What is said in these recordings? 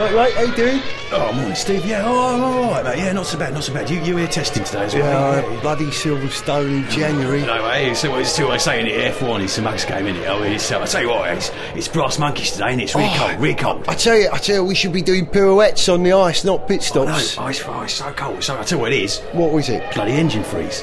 Right, right, how you doing? Oh, morning, Steve. Yeah, oh, I'm all right, mate. Yeah, not so bad, not so bad. You, you here testing today as well? Yeah, uh, bloody Silverstone in January. No, mate, it's, it's still what they say in the F1, it's a max game, isn't it? Oh, it's, uh, I tell you what, it's, it's brass monkeys today, and it? it's really Oh. cold, really cold. I tell you, I tell you, we should be doing pirouettes on the ice, not pit Oh, no, stops. ice, oh, it's so cold. So I tell you what it is, What was it? bloody engine freeze.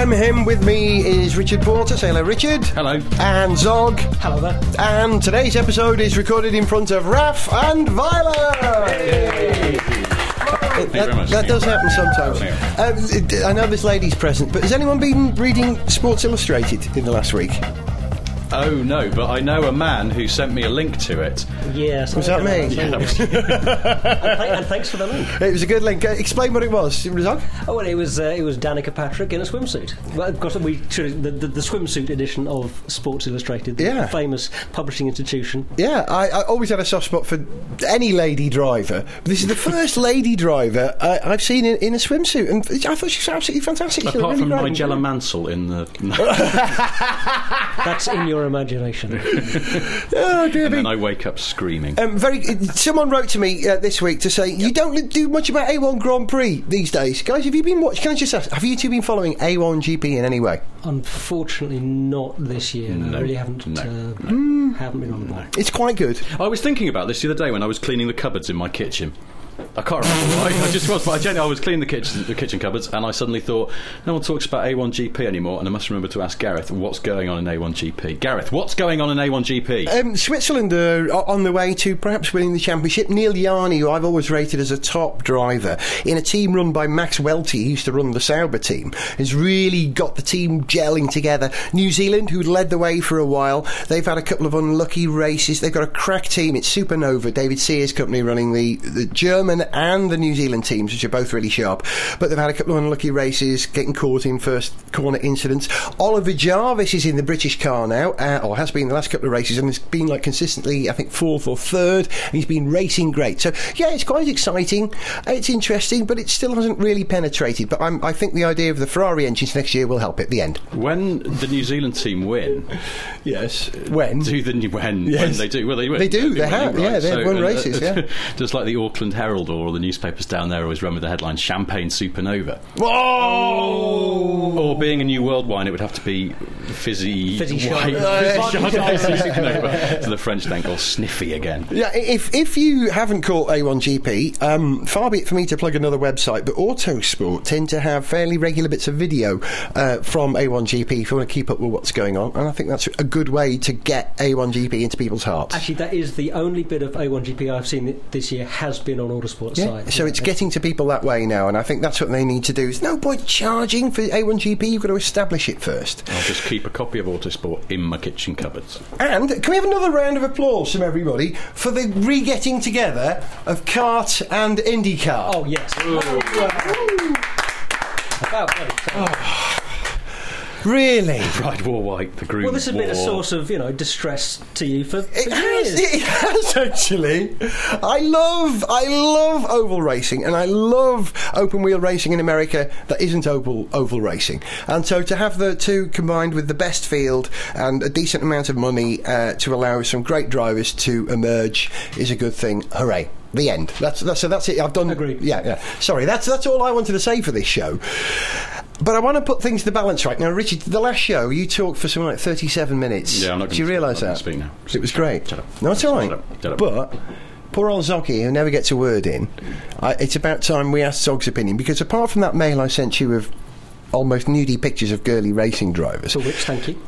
Hello, I'm him. With me is Richard Porter. Say hello, Richard. Hello. And Zog. Hello there. And today's episode is recorded in front of Raf and Viola. Thank you very That, much. that does happen sometimes. Thank Um, I know this lady's present, but has anyone been reading Sports Illustrated in the last week? Oh no, but I know a man who sent me a link to it. Yes. Was that me? Yeah, that was, And, th- and thanks for the link. It was a good link. Uh, explain what it was, Zog. Oh, well, it was uh, it was Danica Patrick in a swimsuit. Well, of course, we should, the, the, the swimsuit edition of Sports Illustrated, the Yeah. famous publishing institution. Yeah, I, I always had a soft spot for any lady driver. But this is the first lady driver I, I've seen in, in a swimsuit, and I thought she was absolutely fantastic. Apart really from great. Nigella Mansell in the. That's in your imagination. Oh, dear and me. then I wake up screaming. Um, very. Someone wrote to me uh, this week to say you don't do much about A1 Grand Prix these days, guys. Have you been watching? Can I just ask? Have you two been following A1 GP in any way? Unfortunately, not this year. No, No. I really haven't. No. Uh, Haven't been on the ball. It's quite good. I was thinking about this the other day when I was cleaning the cupboards in my kitchen. I can't remember why. I just was, but I, genuinely, I was cleaning the kitchen, the kitchen cupboards, and I suddenly thought, no one talks about A1GP anymore, and I must remember to ask Gareth what's going on in A1GP. Gareth, what's going on in A1GP? Um, Switzerland are on the way to perhaps winning the championship. Neel Jani, who I've always rated as a top driver, in a team run by Max Welti, who used to run the Sauber team, has really got the team gelling together. New Zealand, who led the way for a while, they've had a couple of unlucky races. They've got a crack team. It's Supernova, David Sears' company, running the, the German and the New Zealand teams, which are both really sharp. But they've had a couple of unlucky races, getting caught in first corner incidents. Oliver Jarvis is in the British car now, uh, or has been the last couple of races, and has been like consistently, I think, fourth or third. And he's been racing great. So yeah, it's quite exciting. It's interesting, but it still hasn't really penetrated. But I'm, I think the idea of the Ferrari engines next year will help at the end. when the New Zealand team win, Yes. When? do the when when they do well they win They do, They've they have, winning, yeah, they have won uh, races, yeah. just like the Auckland Herald or the newspapers down there always run with the headline "Champagne Supernova." Whoa! Or being a new world wine, it would have to be fizzy, Fizzy white, Chardonnay. Supernova. So the French then go sniffy again. Yeah, if if you haven't caught A1GP, um, far be it for me to plug another website, but Autosport tend to have fairly regular bits of video uh, from A1GP if you want to keep up with what's going on, and I think that's a good way to get A1GP into people's hearts. Actually, that is the only bit of A1GP I've seen this year has been on Autosport's Yeah, site. so it's getting to people that way now, and I think that's what they need to do. There's no point charging for A1GP, you've got to establish it first. I'll just keep a copy of Autosport in my kitchen cupboards. And can we have another round of applause from everybody for the re-getting together of CART and IndyCar? Oh yes. About bloody- really? Pride wore white, the groom Well, this has been a wore- source of you know distress to you for, for It has, years. it has actually. I love, I love oval racing, and I love open wheel racing in America that isn't oval oval racing. And so to have the two combined with the best field and a decent amount of money uh, to allow some great drivers to emerge is a good thing. Hooray! The end. That's that's so that's it. I've done. Agreed. Yeah, yeah. Sorry, that's that's all I wanted to say for this show. But I want to put things to the balance right now, Richard. The last show you talked for something like thirty-seven minutes. Yeah, I'm not Do you realise that? speak now. It was great. Shut up. No, it's all right. Shut up. Shut up. But poor old Zoggy, who never gets a word in, I, it's about time we asked Zog's opinion because apart from that mail I sent you of almost nudie pictures of girly racing drivers, For which, thank you.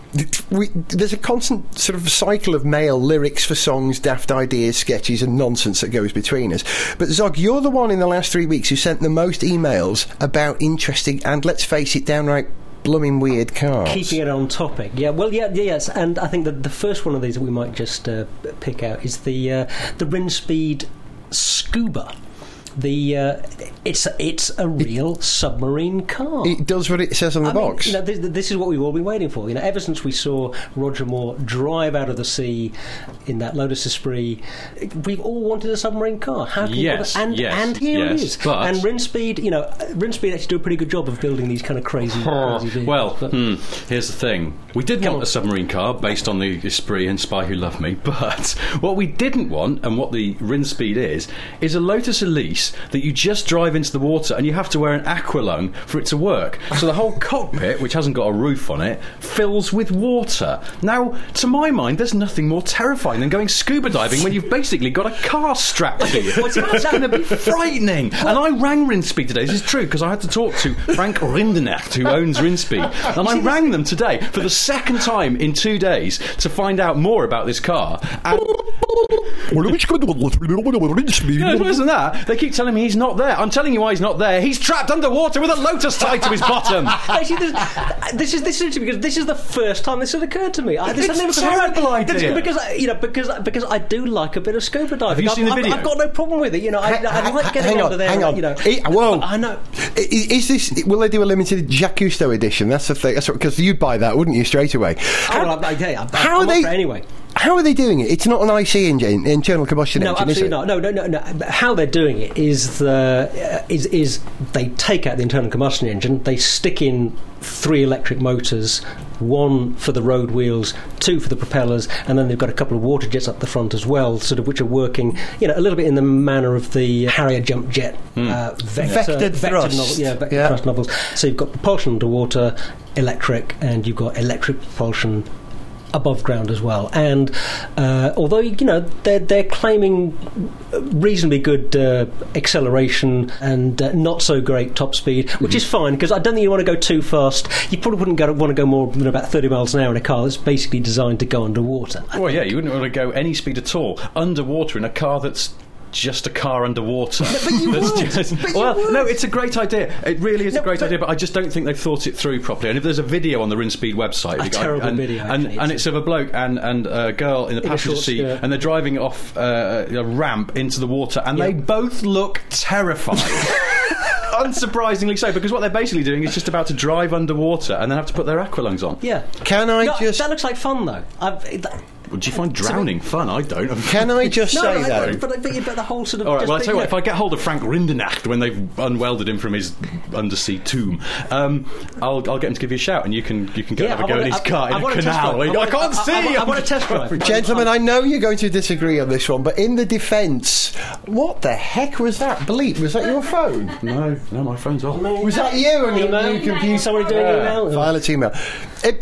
we, there's a constant sort of cycle of male lyrics for songs, daft ideas, sketches, and nonsense that goes between us. But Zog, you're the one in the last three weeks who sent the most emails about interesting and, let's face it, downright blooming weird cars. Keeping it on topic, yeah. Well, yeah, yes, and I think that the first one of these that we might just uh, pick out is the uh, the Rinspeed Scuba. The uh, it's it's a real submarine car. It does what it says on the I mean, box. you know, this, this is what we've all been waiting for. You know, ever since we saw Roger Moore drive out of the sea in that Lotus Esprit, we've all wanted a submarine car. How can Yes, you, and yes, and here it yes, is. but- and Rinspeed, you know, Rinspeed actually do a pretty good job of building these kind of crazy, crazy vehicles. Well, hmm, here's the thing. We did want a submarine car based on the Esprit and Spy Who Loved Me, but what we didn't want, and what the Rinspeed is, is a Lotus Elise that you just drive into the water and you have to wear an aqualung for it to work. So the whole cockpit, which hasn't got a roof on it, fills with water. Now, to my mind, there's nothing more terrifying than going scuba diving when you've basically got a car strapped to you. That's going to be frightening. And I rang Rinspeed today. This is true because I had to talk to Frank Rinderknecht, who owns Rinspeed, and I rang them today for the second time in two days to find out more about this car. And no, worse than that, they keep telling me he's not there. I'm telling you why he's not there. He's trapped underwater with a lotus tied to his bottom. Actually, this, this is this is because this is the first time this had occurred to me. I, this It's had never a come around. terrible idea. Because I- you know, because because I do like a bit of scuba diving. Have you I've, seen the I've- video? I've got no problem with it. You know, I, I like getting hang on, under there. hang on. You know, whoa. I know. I- Is this? Will they do a limited Jacques Cousteau edition? That's the thing. That's because you'd buy that, wouldn't you, straight away? Oh, well, I'm, okay, I'm, How I'm are they? anyway? How are they doing it? It's not an IC engine, internal combustion No, engine, is absolutely it? not. No, no, no, no. How they're doing it is the uh, is is they take out the internal combustion engine, they stick in three electric motors, one for the road wheels, two for the propellers, and then they've got a couple of water jets up the front as well, sort of which are working, you know, a little bit in the manner of the Harrier jump jet uh, vector, Vectored thrust. novel, yeah, vector Yeah. thrust novels. So you've got propulsion underwater, electric, and you've got electric propulsion above ground as well. And uh, although you know they're they're claiming reasonably good uh, acceleration and uh, not so great top speed, which is fine because I don't think you want to go too fast. You probably wouldn't go, want to go more than about thirty miles an hour in a car that's basically designed to go underwater. Well, yeah, you wouldn't want to go any speed at all underwater in a car that's just a car underwater. but you would. just- But you well, would. no, it's a great idea. It really is No, a great but- idea, but I just don't think they've thought it through properly. And if there's a video on the Rinspeed website, A you terrible and, video, and, actually. and it's of a bloke and, and a girl in the passenger short seat, skirt. and they're driving off uh, a ramp into the water, and they both look terrified. Unsurprisingly so, because what they're basically doing is just about to drive underwater and then have to put their aqualungs on. Yeah. Can I No, just- That looks like fun though. I've, that, Would you find drowning fun? I don't. Can I just no, say no, though? but, but, but, but the whole sort of. All right, just well, I being, tell you what, you if I get hold of Frank Rinderknecht when they've unwelded him from his undersea tomb, um, I'll, I'll get him to give you a shout and you can you can go Yeah, have I a go wanna- in his I- car I in a canal. I I, can't I- see. I- I want to test drive. Gentlemen, I know you're going to disagree on this one, but in the defence, what the heck was that bleep? Was that your phone? No, no, my phone's off. Was that you on your Email? new computer? Somebody doing email? Violet's email.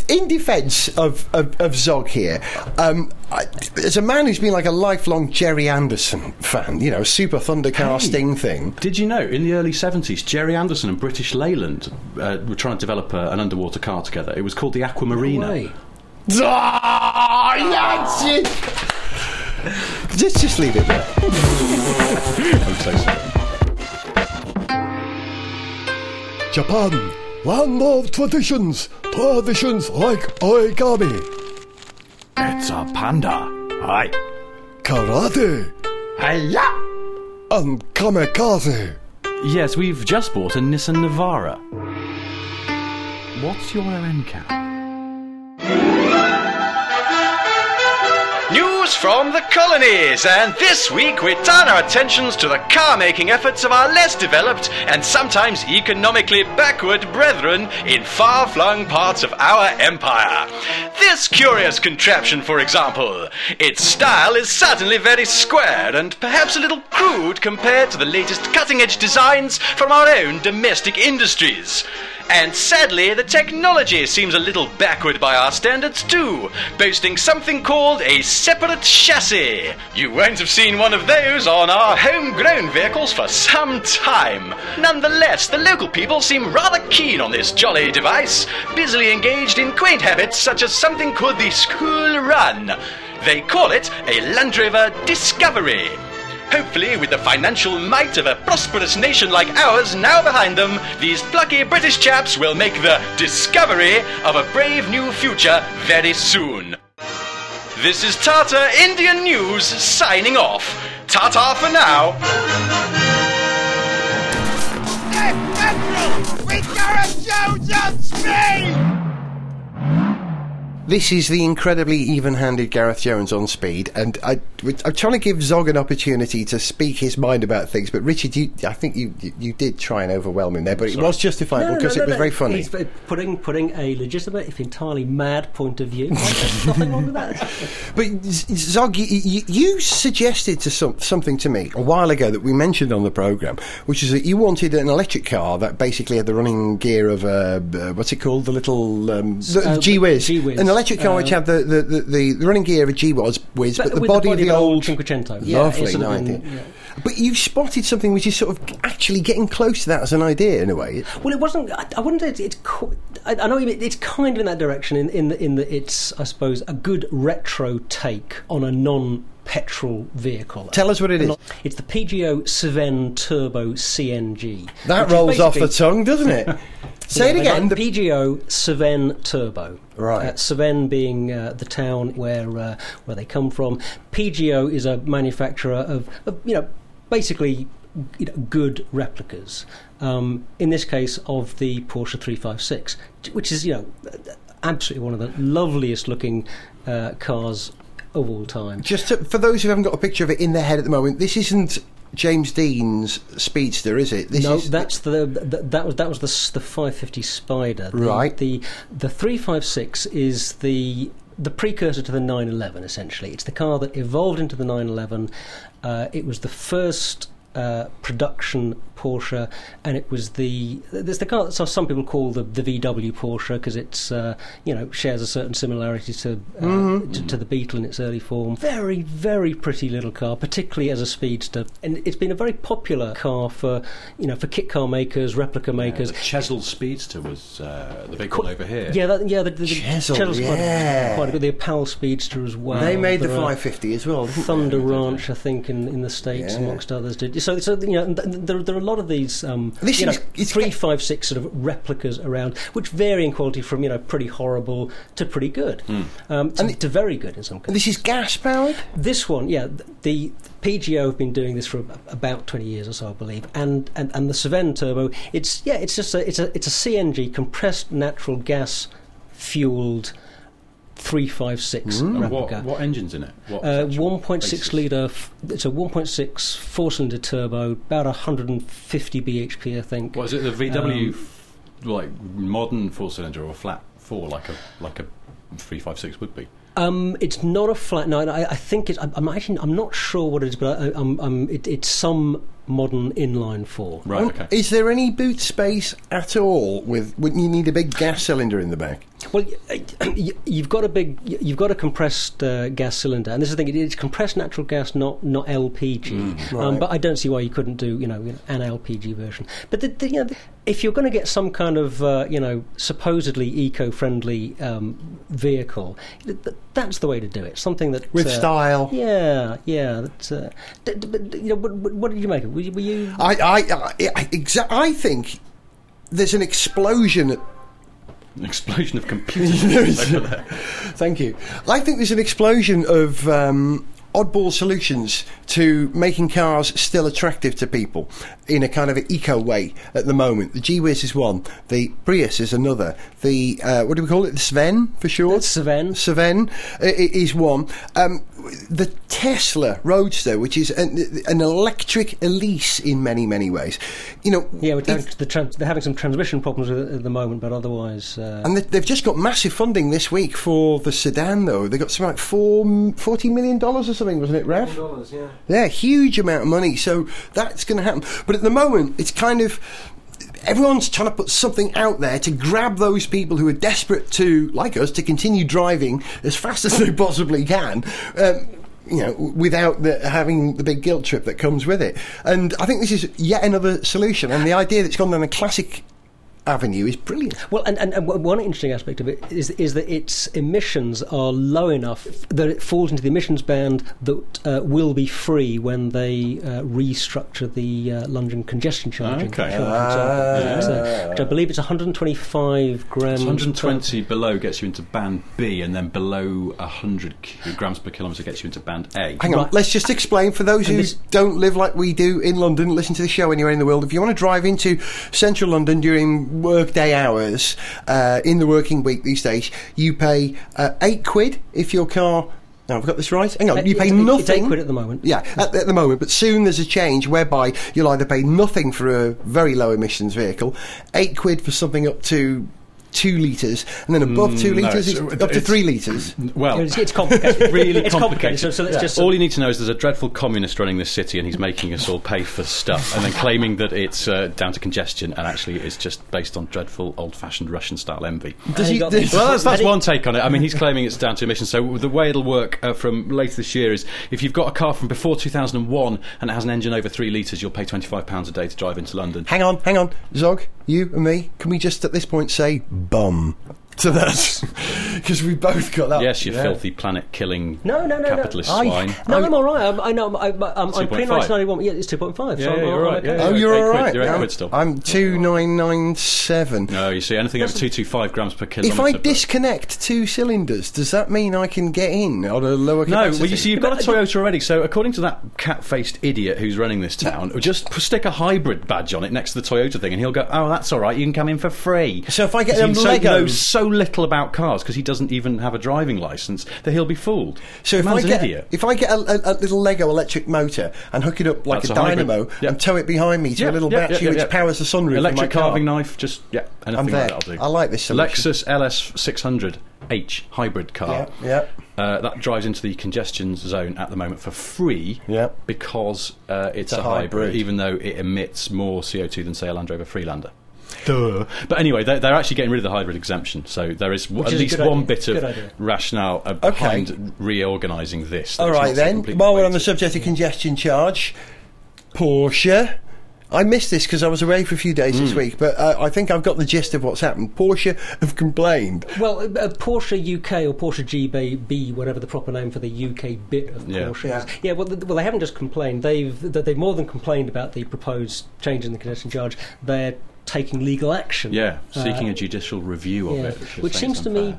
In defence of, of, of Zog here, um, I, as a man who's been like a lifelong Gerry Anderson fan, you know, Super Thundercar Hey. Sting thing. Did you know in the early 70s, Gerry Anderson and British Leyland uh, were trying to develop a, an underwater car together? It was called the Aquamarina. Way. Ah, that's it! Just, just leave it there. I would say so. Japan, land of traditions, traditions like origami, It's a panda. Hi. karate, Hiya! and kamikaze. Yes, we've just bought a Nissan Navara. What's your ON count? From the colonies, and this week we turn our attentions to the car making efforts of our less developed and sometimes economically backward brethren in far flung parts of our empire. This curious contraption, for example, its style is certainly very square and perhaps a little crude compared to the latest cutting edge designs from our own domestic industries. And sadly, the technology seems a little backward by our standards too, boasting something called a separate chassis. You won't have seen one of those on our homegrown vehicles for some time. Nonetheless, the local people seem rather keen on this jolly device, busily engaged in quaint habits such as something called the school run. They call it a Land Rover Discovery. Hopefully, with the financial might of a prosperous nation like ours now behind them, these plucky British chaps will make the discovery of a brave new future very soon. This is Tata Indian News signing off. Tata for now. Central with Gareth Jones on speed! This is the incredibly even-handed Gareth Jones on speed, and I, I'm trying to give Zog an opportunity to speak his mind about things. But Richard, you, I think you, you did try and overwhelm him there, but it was justifiable because it was very funny. He's putting putting a legitimate, if entirely mad, point of view. Nothing wrong with that. But Zog, you, you, you suggested to some, something to me a while ago that we mentioned on the program, which is that you wanted an electric car that basically had the running gear of uh, uh, what's it called, the little um, the, Uh, G Wiz, an electric car Uh, which had the, the, the, the running gear of a G Wiz, Wiz, but, the with body, of the old. Cinquecento. Lovely, sort of no idea. yeah. But you spotted something which is sort of actually getting close to that as an idea in a way. Well, it wasn't. I, I wouldn't say it's. I, I know what you mean, it's kind of in that direction. In in the, in that it's, I suppose, a good retro take on a non-petrol vehicle. Tell us what it is. It's the PGO Cevennes Turbo CNG. That rolls off the tongue, doesn't it? Say it again. The PGO Cevennes Turbo. Right. Uh, Cevennes being uh, the town where uh, where they come from. PGO is a manufacturer of, of you know basically you know, good replicas. Um, in this case, of the Porsche 356, which is you know absolutely one of the loveliest looking uh, cars of all time. Just to, for those who haven't got a picture of it in their head at the moment, this isn't James Dean's Speedster, is it? This no, is that's the, the that was that was the the 550 Spider. The, Right. The the 356 is the the precursor to the 911. Essentially, it's the car that evolved into the 911. Uh, it was the first. Uh, production Porsche, and it was the there's the car that so- some people call the the VW Porsche because it's uh, you know shares a certain similarity to, uh, Mm-hmm. to to the Beetle in its early form. Very very pretty little car, particularly as a speedster, and it's been a very popular car for you know for kit car makers, replica makers. The makers. Chesil Speedster was uh, the big one over here. Yeah, that, yeah, the, the, the Chesil, Chesil's quite, yeah. quite good. The Apal Speedster as well. they made the There are 550 as well. Thunder Ranch, I think, in, in the states, Yeah. amongst others, did. So, so you know, th- th- there, there are a lot of these, um, This you know, is- it's- three, five, six sort of replicas around, which vary in quality from you know pretty horrible to pretty good, um, to, to very good in some cases. this is gas powered. This one, yeah, th- the PGO have been doing this for about twenty years or so, I believe, and and, and the Cevennes Turbo, it's yeah, it's just a it's a it's a CNG compressed natural gas fueled. 356 And replica. what, what engine's in it? What Uh, 1.6 litre. It's a 1.6 four-cylinder turbo, about 150 bhp, I think. What is it? The VW, Um, f- like modern four cylinder or flat four, like a like a three five six would be. Um, it's not a flat. No, I, I think it's. I'm, I'm actually. I'm not sure what it is, but I, I'm. I'm it, it's some modern inline four. Right. Okay. Is there any boot space at all? With wouldn't you need a big gas cylinder in the back? Well, y- y- you've got a big, you've got a compressed uh, gas cylinder, and this is the thing. It's compressed natural gas, not not LPG. um, Right. but I don't see why you couldn't do, you know, an LPG version. But the, the, you know, the- if you're going to get some kind of, uh, you know, supposedly eco-friendly um, vehicle, th- th- that's the way to do it. Something that With uh, style. Yeah, yeah. That, uh, d- d- but, you know, what, what what did you make it? Were you? Were you I I I, I, exa- I think there's an explosion. At, An explosion of computers thank you. I think there's an explosion of. Um, Oddball solutions to making cars still attractive to people in a kind of eco way at the moment. The G-Wiz is one, the Prius is another, the uh, what do we call it? The Sven for sure. Cevennes. Sven. i- i- is one. Um, the Tesla Roadster, which is an, an electric Elise in many, many ways. You know, yeah, the trans- they're having some transmission problems with it at the moment, but otherwise. Uh, and they- they've just got massive funding this week for the sedan, though. They got something like four, $40 million or something, wasn't it, Rev? yeah. Yeah, huge amount of money. So that's going to happen. But at the moment, it's kind of. Everyone's trying to put something out there to grab those people who are desperate to, like us, to continue driving as fast as they possibly can. Um, you know, without the, having the big guilt trip that comes with it. And I think this is yet another solution. And the idea that it's gone down a classic avenue is brilliant. Well, and, and, and one interesting aspect of it is is that its emissions are low enough that it falls into the emissions band that uh, will be free when they uh, restructure the uh, London congestion charging. Okay. charge, for. So, which I believe it's 125 grams. 120 below gets you into band B, and then below 100 grams per kilometre gets you into band A. Hang on, Right. let's just explain for those And who this- don't live like we do in London, listen to the show anywhere in the world. If you want to drive into central London during workday hours uh, in the working week these days, you pay uh, eight quid if your car. No, I've got this right. Hang on, Uh, you pay nothing. It's eight quid at the moment. Yeah, at, at the moment, but soon there's a change whereby you'll either pay nothing for a very low emissions vehicle, eight quid for something up to two litres, and then above two Mm, no, litres, it's- it's up to it's- three litres. Well, It's, it's complicated. really it's complicated. So, so let's just All you need to know is there's a dreadful communist running this city, and he's making us all pay for stuff, and then claiming that it's uh, down to congestion, and actually it's just based on dreadful old-fashioned Russian-style envy. Does he- got does- the- Well, that's, that's And he- one take on it. I mean, he's claiming it's down to emissions. So the way it'll work uh, from later this year is if you've got a car from before 2001 and it has an engine over three litres, you'll pay £25 a day to drive into London. Hang on, hang on. Zog, you and me, can we just at this point say bum to that? Because we both got that. Yes, you Yeah. filthy planet-killing No, no, no, no. capitalist I- No, I'm all right. I'm, I know. Um, I'm, I'm, I'm 2.5. pre 1991. Yeah, it's 2.5. Yeah, I'm, yeah, I'm you're right, okay. yeah, Oh, you're all right. quid, you're eight I'm- quid still. I'm two nine nine seven. No, you see, anything over 225 grams per kilometre. If I but- disconnect two cylinders, does that mean I can get in on a lower No, well, you see, you've got a uh, Toyota already. So, according to that cat-faced idiot who's running this town, just stick a hybrid badge on it next to the Toyota thing, and he'll go, "Oh, that's all right. You can come in for free." So if I get a he so, Lego- knows so little about cars because he doesn't even have a driving license that he'll be fooled. So if man's I an get idiot. if I get a, a, a little Lego electric motor and hook it up like That's a, dynamo Yeah. and tow it behind me to Yeah, a little yeah, battery which powers the sunroof Electric my car. carving knife, just yeah, anything I'm like there. that'll do. I like this solution. Lexus LS 600H hybrid car. Yeah, yeah. Uh, that drives into the congestion zone at the moment for free Yeah. because uh, it's, It's a a, hybrid, hybrid. even though it emits more CO2 than, say, a Land Rover Freelander. Duh. But anyway, they're, they're actually getting rid of the hybrid exemption, so there is w- Which at is least one idea. bit of rationale uh, behind reorganising this. All that's right not so then. While we're on the subject of congestion charge, Porsche. I missed this because I was away for a few days Hmm. this week, but uh, I think I've got the gist of what's happened. Porsche have complained. Well, uh, Porsche UK or Porsche GB, whatever the proper name for the UK bit of Yeah. Porsche Yeah. is. Yeah, well, th- well, they haven't just complained. They've they've more than complained about the proposed change in the congestion charge. They're taking legal action. Yeah, seeking Uh, a judicial review of yeah, it. which is saying seems to me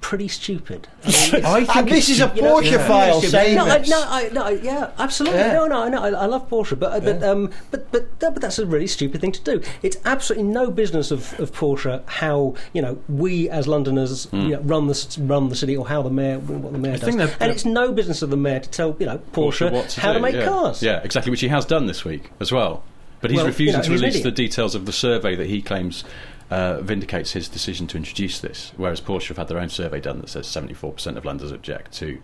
pretty stupid. I mean, I And this is a you know, Porsche yeah. file no, saying I, this. no, I, no, I- yeah, absolutely. Yeah. No, no, no. I, I love Porsche, but uh, but, um, but but that- but that's a really stupid thing to do. It's absolutely no business of, of Porsche how you know we as Londoners you know, run the run the city or how the mayor what the mayor does, think they're- and it's no business of the mayor to tell you know Porsche, what how to make yeah. cars. Yeah, exactly, which he has done this week as well. But he's Well, refusing you know, to release the details of the survey that he claims uh, vindicates his decision to introduce this. Whereas Porsche have had their own survey done that says 74% of Londoners object to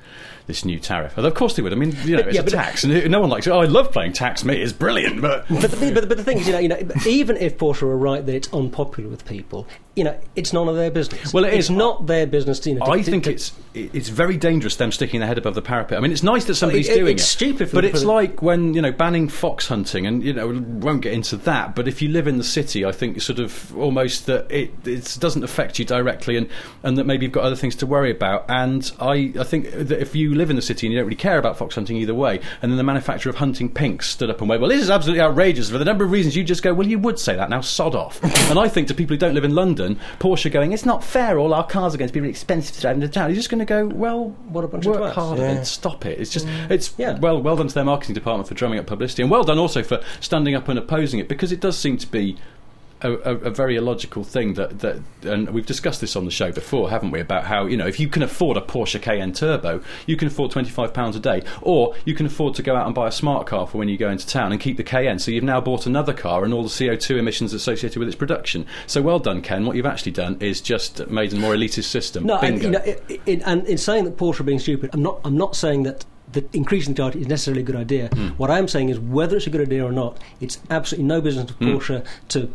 this new tariff. Although, of course, they would. I mean, you know, But- it's yeah, a tax, and no one likes it. Oh, I love playing tax. Me, it's brilliant, but. But the, but, but the thing is, you know, you know, even if Porsche are right that it's unpopular with people, you know, it's none of their business. Well, it it's is. not their business. To, you know, to- I think to- it's it's very dangerous them sticking their head above the parapet. I mean, it's nice that somebody's it- doing it's it, stupid for but it's like when you know banning fox hunting, and you know we won't get into that. But if you live in the city, I think sort of almost that it it doesn't affect you directly, and and that maybe you've got other things to worry about. And I I think that if you live in the city and you don't really care about fox hunting either way, and then the manufacturer of hunting pinks stood up and went, well, this is absolutely outrageous for the number of reasons. You just go, well, you would say that now, sod off. and I think to people who don't live in London, Porsche going, it's not fair. All our cars are going to be really expensive to drive into town. You're just going to go, well, What a bunch of work twats. hard Yeah. and stop it. It's just mm. it's Yeah. well well done to their marketing department for drumming up publicity, and well done also for standing up and opposing it because it does seem to be. A, a, a very illogical thing that, that, and we've discussed this on the show before, haven't we? About how you know if you can afford a Porsche Cayenne Turbo, you can afford twenty five pounds a day, or you can afford to go out and buy a smart car for when you go into town and keep the Cayenne. So you've now bought another car and all the CO two emissions associated with its production. So well done, Ken. What you've actually done is just made a more elitist system. No, and, you know, and in saying that Porsche are being stupid, I'm not. I'm not saying that that increasing the charge is necessarily a good idea. Hmm. What I am saying is whether it's a good idea or not, it's absolutely no business of Hmm. Porsche to,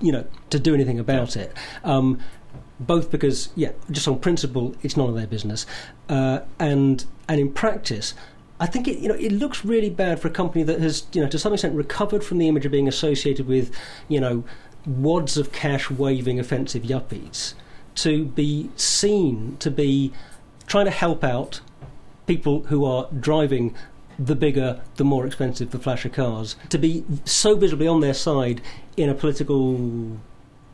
you know, to do anything about it. Um, both because, yeah, just on principle, it's none of their business, uh, and and in practice. I think it, you know, it looks really bad for a company that has, you know, to some extent recovered from the image of being associated with, you know, wads of cash waving offensive yuppies to be seen to be trying to help out people who are driving the bigger, the more expensive, the flasher cars. To be so visibly on their side in a political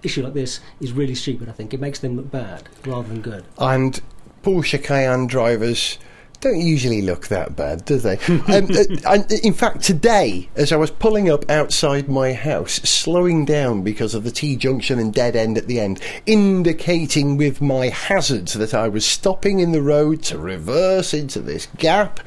issue like this is really stupid, I think. It makes them look bad rather than good. And Porsche Cayenne drivers don't usually look that bad, do they? um, uh, and in fact, today, as I was pulling up outside my house, slowing down because of the T junction and dead end at the end, indicating with my hazards that I was stopping in the road to reverse into this gap,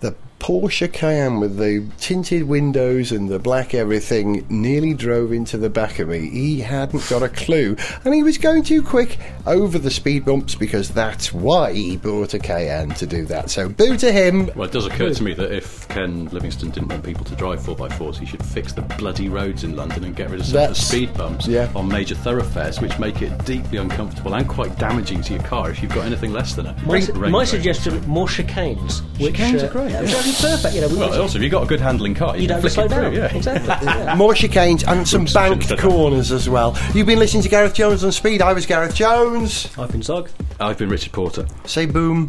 the Porsche Cayenne with the tinted windows and the black everything nearly drove into the back of me. He hadn't got a clue, and he was going too quick over the speed bumps because that's why he bought a Cayenne to do that. So boo to him. Well, it does occur to me that if Ken Livingstone didn't want people to drive 4x4s, he should fix the bloody roads in London and get rid of some of the speed bumps yeah. on major thoroughfares, which make it deeply uncomfortable and quite damaging to your car if you've got anything less than a My, rain su- brake. my suggestion: more chicanes. Which, Chicanes uh, are great, yeah, yeah. Absolutely perfect. You know, we- Well, also, if you've got a good handling car, you, you can don't have to flick slow it down. through, yeah. Exactly. yeah. More chicanes and some Oops, banked shouldn't have done corners as well. You've been listening to Gareth Jones on Speed. I was Gareth Jones. I've been Zog. I've been Richard Porter. Say boom.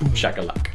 Shakalak.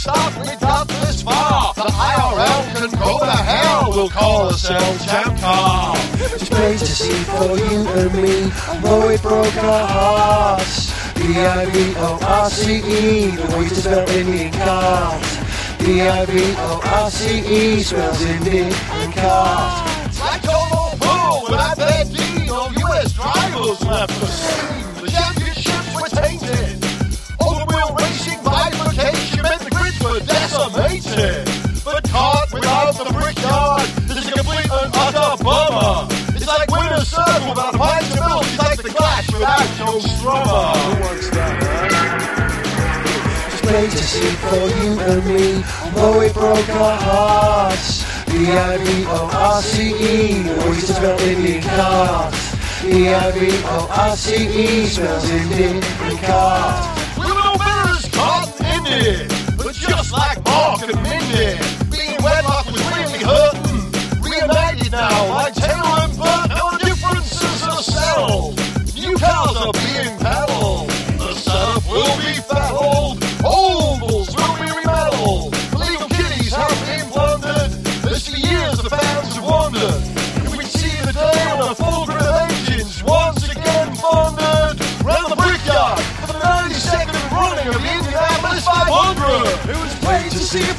Stop. We got this far. The IRL can go to hell. We'll call ourselves Champ Car. It's great to see for you and me, though it broke our hearts. B-I-V-O-R-C-E, the way to spell Indian cars. B-I-V-O-R-C-E, spells Indian cars. Like Tomo Pool, when I played D, no US drivers left the were. But caught without the brickyard is a complete and utter bummer. It's like winner's circle without a pint of milk. It's like the clash without Joe Strummer. Who wants that, It's great to see for you and me, though it broke our hearts. B-I-V-O-R-C-E, the way to spell Indian cars. B-I-V-O-R-C-E, spells Indian cars. We were no better as Mork and Mindy, being wedlock was really hurting. Reunited now,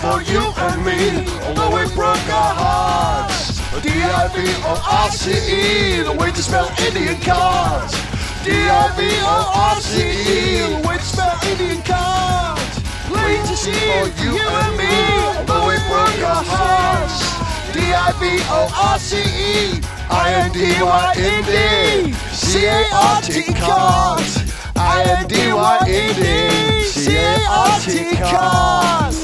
for you and me, although we broke our hearts. D-I-V-O-R-C-E, the way to spell Indian cars. D-I-V-O-R-C-E, the way to spell Indian cars. Great to see for you and me, although we broke our hearts. D-I-V-O-R-C-E, I-N-D-Y-N-D, C-A-R-T cars. I-N-D-Y-N-D, C-A-R-T cars.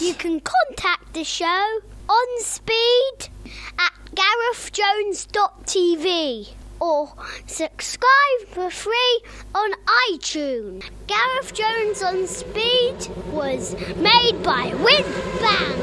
You can contact the show on speed at garethjones.tv or subscribe for free on iTunes. Gareth Jones on Speed was made by Win Bang.